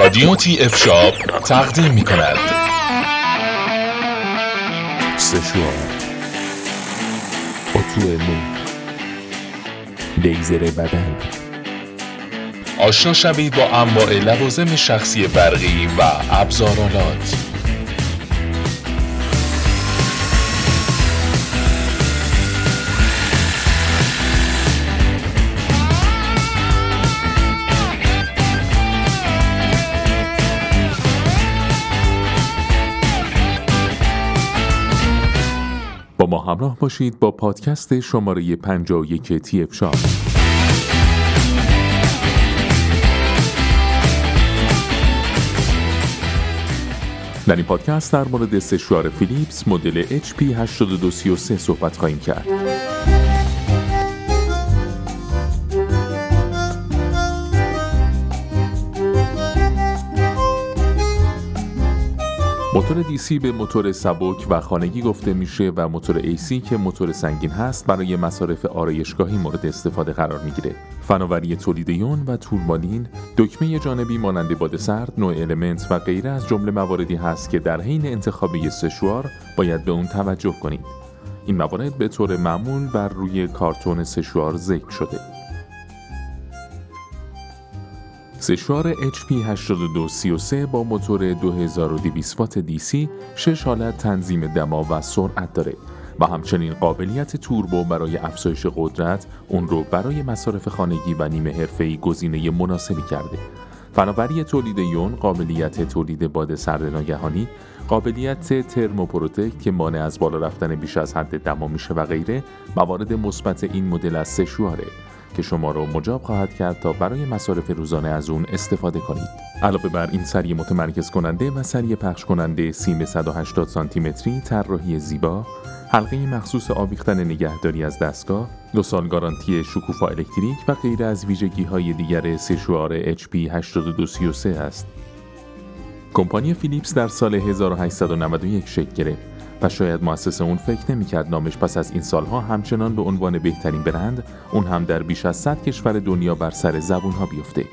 رادیو تی اف شاپ تقدیم می کند سشوار مو لیزر بدن. آشنا شوید با انواع لوازم شخصی برقی و ابزارالات. با ما همراه باشید با پادکست شماره 51 تی اف شاپ در این پادکست در مورد سشوار فیلیپس مدل HP 8233 صحبت خواهیم کرد. موتور DC به موتور سبک و خانگی گفته میشه و موتور AC که موتور سنگین هست برای مصارف آرایشگاهی مورد استفاده قرار می‌گیره. فناوری تولید یون و تورمالین دکمه جانبی مانند باد سرد، نوع المنت و غیره از جمله مواردی هست که در حین انتخاب سشوار باید به اون توجه کنید. این موارد به طور معمول بر روی کارتون سشوار ذکر شده. سشوار HP 8233 با موتور 2200 وات DC 6 حالت تنظیم دما و سرعت داره و همچنین قابلیت توربو برای افزایش قدرت اون رو برای مصارف خانگی و نیمه حرفه‌ای گزینه مناسبی کرده. فناوری تولید یون، قابلیت تولید باد سرد ناگهانی، قابلیت ThermoProtect که مانع از بالا رفتن بیش از حد دما میشه و غیره موارد مثبت این مدل از سشواره که شما رو مجاب خواهد کرد تا برای مصارف روزانه از اون استفاده کنید. علاوه بر این سری متمرکز کننده و سری پخش کننده سیم 180 سانتی متری طراحی زیبا، حلقه مخصوص آویختن نگهداری از دستگاه، دو سال گارانتی شکوفا الکتریک و غیر از ویژگی های دیگر سشوار HP 8233 است. کمپانی فیلیپس در سال 1891 شکل گرفت و شاید مؤسس اون فکر نمی‌کرد نامش پس از این سالها همچنان به عنوان بهترین برند اون هم در بیش از 100 کشور دنیا بر سر زبونها بیفته.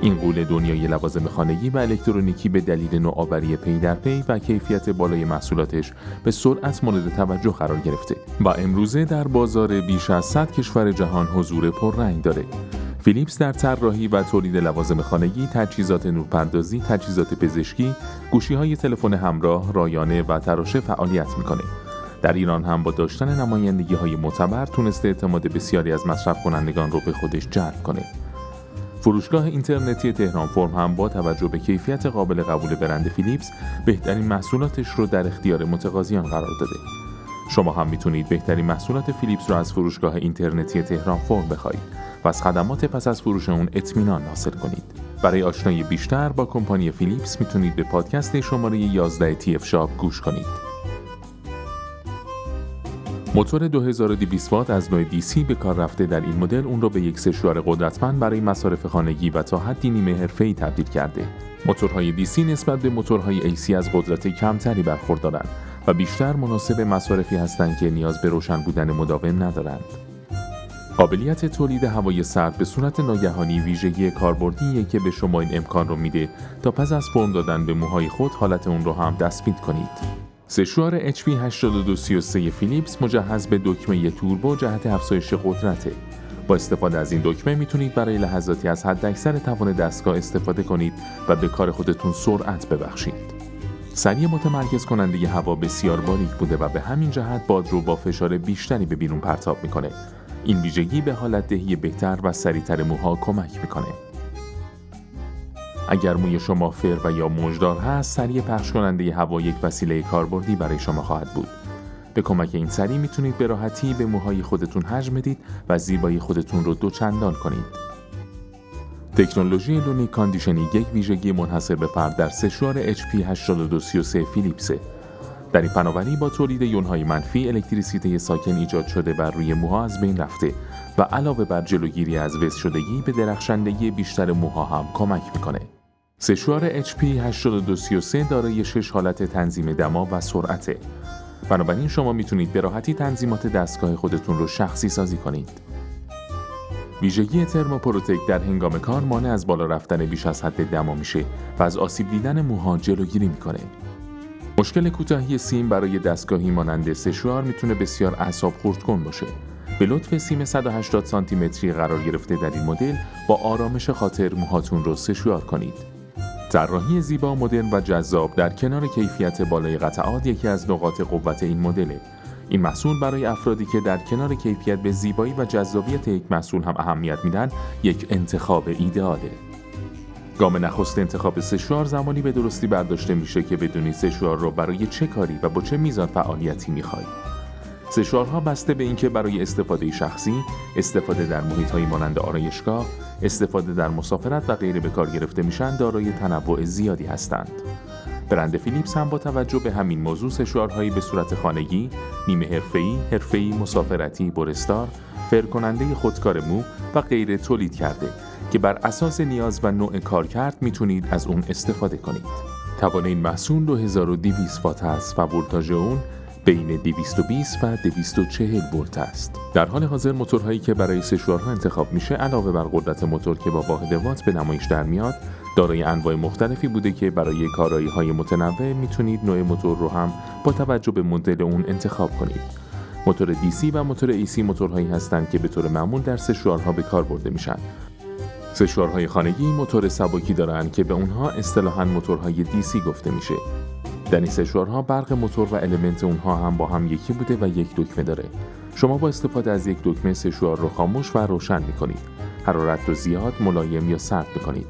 این غول دنیای لوازم خانگی و الکترونیکی به دلیل نوآوری پی در پی و کیفیت بالای محصولاتش به سرعت مورد توجه قرار گرفته و امروزه در بازار بیش از 100 کشور جهان حضور پررنگ داره. فیلیپس در طراحی و تولید لوازم خانگی، تجهیزات نورپردازی، تجهیزات پزشکی، گوشی های تلفن همراه، رایانه و تراشه فعالیت می‌کنه. در ایران هم با داشتن نمایندگی های معتبر تونسته اعتماد بسیاری از مصرف کنندگان رو به خودش جلب کنه. فروشگاه اینترنتی تهران فرم هم با توجه به کیفیت قابل قبول برند فیلیپس بهترین محصولاتش رو در اختیار متقاضیان قرار داده. شما هم می‌تونید بهترین محصولات فیلیپس رو از فروشگاه اینترنتی تهران فرم بخرید و از خدمات پس از فروش اون اطمینان حاصل کنید. برای آشنایی بیشتر با کمپانی فیلیپس می‌تونید به پادکست شماره 11 تی اف شاپ گوش کنید. موتور 2200 وات از نوع DC به کار رفته در این مدل اون رو به یک سشوار قدرتمند برای مصارف خانگی و تا حدی نیمه حرفه‌ای تبدیل کرده. موتورهای DC نسبت به موتورهای AC از قدرت کمتری برخوردارند و بیشتر مناسب مصارفی هستند که نیاز به روشن بودن مداوم ندارند. قابلیت تولید هوای سرد به صورت ناگهانی ویژگی کاربردیه که به شما این امکان رو میده تا پس از فرم دادن به موهای خود حالت اون رو هم دستپید کنید. سشوار HP 8233 فیلیپس مجهز به دکمه توربو جهت افزایش قدرته. با استفاده از این دکمه می‌تونید برای لحظاتی از حداکثر توان دستگاه استفاده کنید و به کار خودتون سرعت ببخشید. سری متمرکز کننده هوا بسیار باریک بوده و به همین جهت باد رو با فشار بیشتری به بیرون پرتاب می‌کنه. این ویژگی به حالت دهی بهتر و سریعتر موها کمک می‌کنه. اگر موی شما فر و یا موجدار هست سری پخش کننده هوا یک وسیله کاربردی برای شما خواهد بود. به کمک این سری می‌تونید به راحتی به موهای خودتون حجم بدید و زیبایی خودتون رو دوچندان کنید. تکنولوژی Ionic Conditioning یک ویژگی منحصر به فرد در سشوار HP 8233 فیلیپسه. در این فناوری با تولید یونهای منفی الکتریسیته ساکن ایجاد شده بر روی موها از بین رفته و علاوه بر جلوگیری از وز شدگی به درخشندگی بیشتر موها هم کمک می‌کنه. سشوار HP 8233 دارای 6 حالت تنظیم دما و سرعته. بنابراین شما می‌تونید به راحتی تنظیمات دستگاه خودتون رو شخصی سازی کنید. ویژگی ترموپروتک در هنگام کار مانع از بالا رفتن بیش از حد دما میشه و از آسیب دیدن موها جلوگیری می‌کنه. مشکل کوتاهی سیم برای دستگاهی مانند سشوار می‌تونه بسیار اعصاب خورد کن باشه. به لطف سیم 180 سانتی متری قرار گرفته در این مدل با آرامش خاطر موهاتون رو سشوار کنید. طراحی زیبا مدرن و جذاب در کنار کیفیت بالای قطعات یکی از نقاط قوت این مدله این محصول برای افرادی که در کنار کیفیت به زیبایی و جذابیت یک محصول هم اهمیت میدن یک انتخاب ایدئاله گام نخست انتخاب سشوار زمانی به درستی برداشته میشه که بدونید سشوار رو برای چه کاری و با چه میزان فعالیتی می‌خواهید سشوارها بسته به اینکه برای استفاده شخصی، استفاده در محیط های مانند آرایشگاه، استفاده در مسافرت و غیره به کار گرفته میشن دارای تنوع زیادی هستند. برند فیلیپس هم با توجه به همین موضوع سشوارهایی به صورت خانگی، نیمه حرفه‌ای، حرفه‌ای، مسافرتی، برستار، فرکننده خودکار مو و غیره تولید کرده که بر اساس نیاز و نوع کارکرد می‌تونید از اون استفاده کنید. توان این محصول 2200 وات است و ولتاژ اون بین 220 و 240 ولت است. در حال حاضر موتورهایی که برای سشوارها انتخاب میشه علاوه بر قدرت موتور که با واحد وات به نمایش در میاد دارای انواع مختلفی بوده که برای کارایی های متنوع می‌تونید نوع موتور رو هم با توجه به مدل اون انتخاب کنید. موتور DC و موتور AC موتورهایی هستند که به طور معمول در سشوارها به کار برده میشن. سشوارهای خانگی موتور سبکی دارند که به اونها اصطلاحاً موتورهای DC گفته میشه. در این سشوارها برق موتور و المنت اونها هم با هم یکی بوده و یک دکمه داره. شما با استفاده از یک دکمه سشوار رو خاموش و روشن می‌کنید. حرارت رو زیاد ملایم یا سرد می‌کنید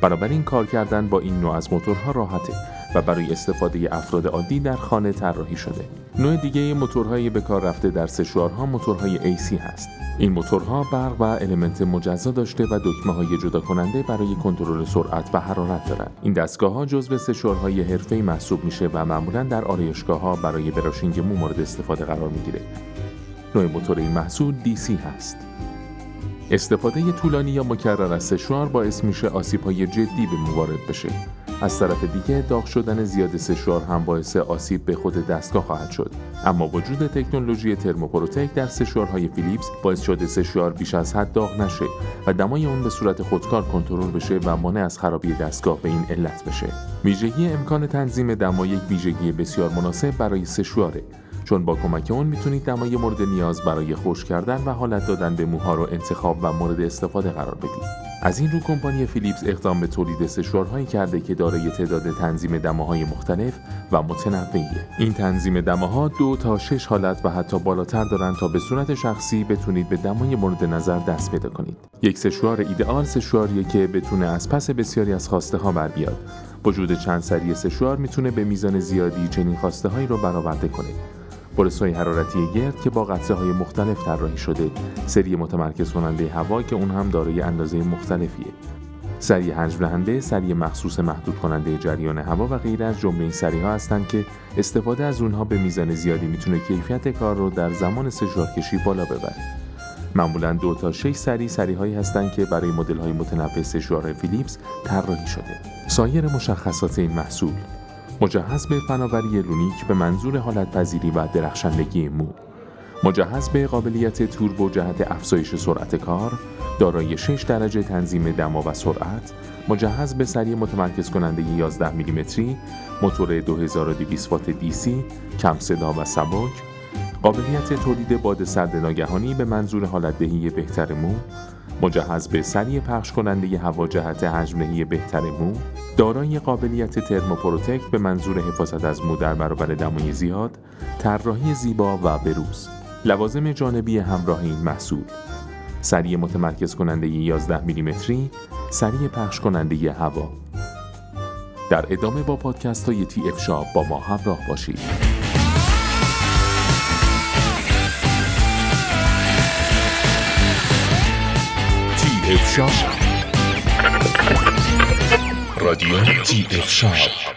بنابراین کار کردن با این نوع از موتورها راحته. و برای استفاده افراد عادی در خانه طراحی شده. نوع دیگه موتورهای به کار رفته در سشوارها موتورهای AC هست. این موتورها برق و المنت مجزا داشته و دکمه های جدا کننده برای کنترل سرعت و حرارت دارند. این دستگاه ها جزو سشوارهای حرفه‌ای محسوب میشه و معمولا در آرایشگاه ها برای براشینگ مو مورد استفاده قرار می‌گیره. نوع موتور این محصول DC هست. استفاده طولانی یا مکرر از سشوار باعث میشه آسیب های جدی به موارد بشه. از طرف دیگه داغ شدن زیاد سشوار هم باعث آسیب به خود دستگاه خواهد شد. اما وجود تکنولوژی ترموپروتک در سشوارهای فیلیپس باعث شده سشوار بیش از حد داغ نشه و دمای اون به صورت خودکار کنترل بشه و مانع از خرابی دستگاه به این علت بشه. ویژگی امکان تنظیم دما یک ویژگی بسیار مناسب برای سشواره. چون با کمک اون می‌تونید دمای مورد نیاز برای خوش کردن و حالت دادن به موها رو انتخاب و مورد استفاده قرار بدید. از این رو کمپانی فیلیپس اقدام به تولید سشوارهایی کرده که دارای تعداد تنظیم دماهای مختلف و متنوعیه. این تنظیم دماها دو تا شش حالت و حتی بالاتر دارند تا به صورت شخصی بتونید به دمای مورد نظر دست پیدا کنید. یک سشوار ایدئال سشواریه که بتونه از پس بسیاری از خواسته ها بر بیاد. وجود چند سری سشوار می‌تونه به میزان زیادی چنین خواسته هایی رو برآورده کنه. های حرارتی گرد که با قطعه های مختلف طراحی شده. سری متمرکز کننده هوا که اون هم دارای اندازه مختلفیه. سری حجم دهنده سری مخصوص محدود کننده جریان هوا و غیره از جمله این سری ها هستند که استفاده از اونها به میزان زیادی می‌تونه کیفیت کار رو در زمان سشوار کشی بالا ببره. معمولا دو تا شش سری سری هایی هستند که برای مدل های متنوع سشوار فیلیپس طراحی شده. سایر مشخصات این محصول. مجهز به فناوری لونیک به منظور حالت پذیری و درخشندگی مو. مجهز به قابلیت توربو جهت افزایش سرعت کار دارای 6 درجه تنظیم دما و سرعت مجهز به سری متمرکز کننده 11 میلیمتری موتور 2200 وات دیسی کم صدا و سبک قابلیت تولید باد سرد ناگهانی به منظور حالت دهی بهتر مو مجهز به سری پخش کننده هوا جهت حجم بهتر مو دارای قابلیت ترموپروتکت به منظور حفاظت از مو در برابر دمای زیاد طراحی زیبا و بروز. لوازم جانبی همراه این محصول. سری متمرکز کننده 11 میلیمتری سری پخش کننده هوا. در ادامه با پادکست های تی اف شاپ با ما همراه باشید. تی اف شاب رادیو تی اف شاب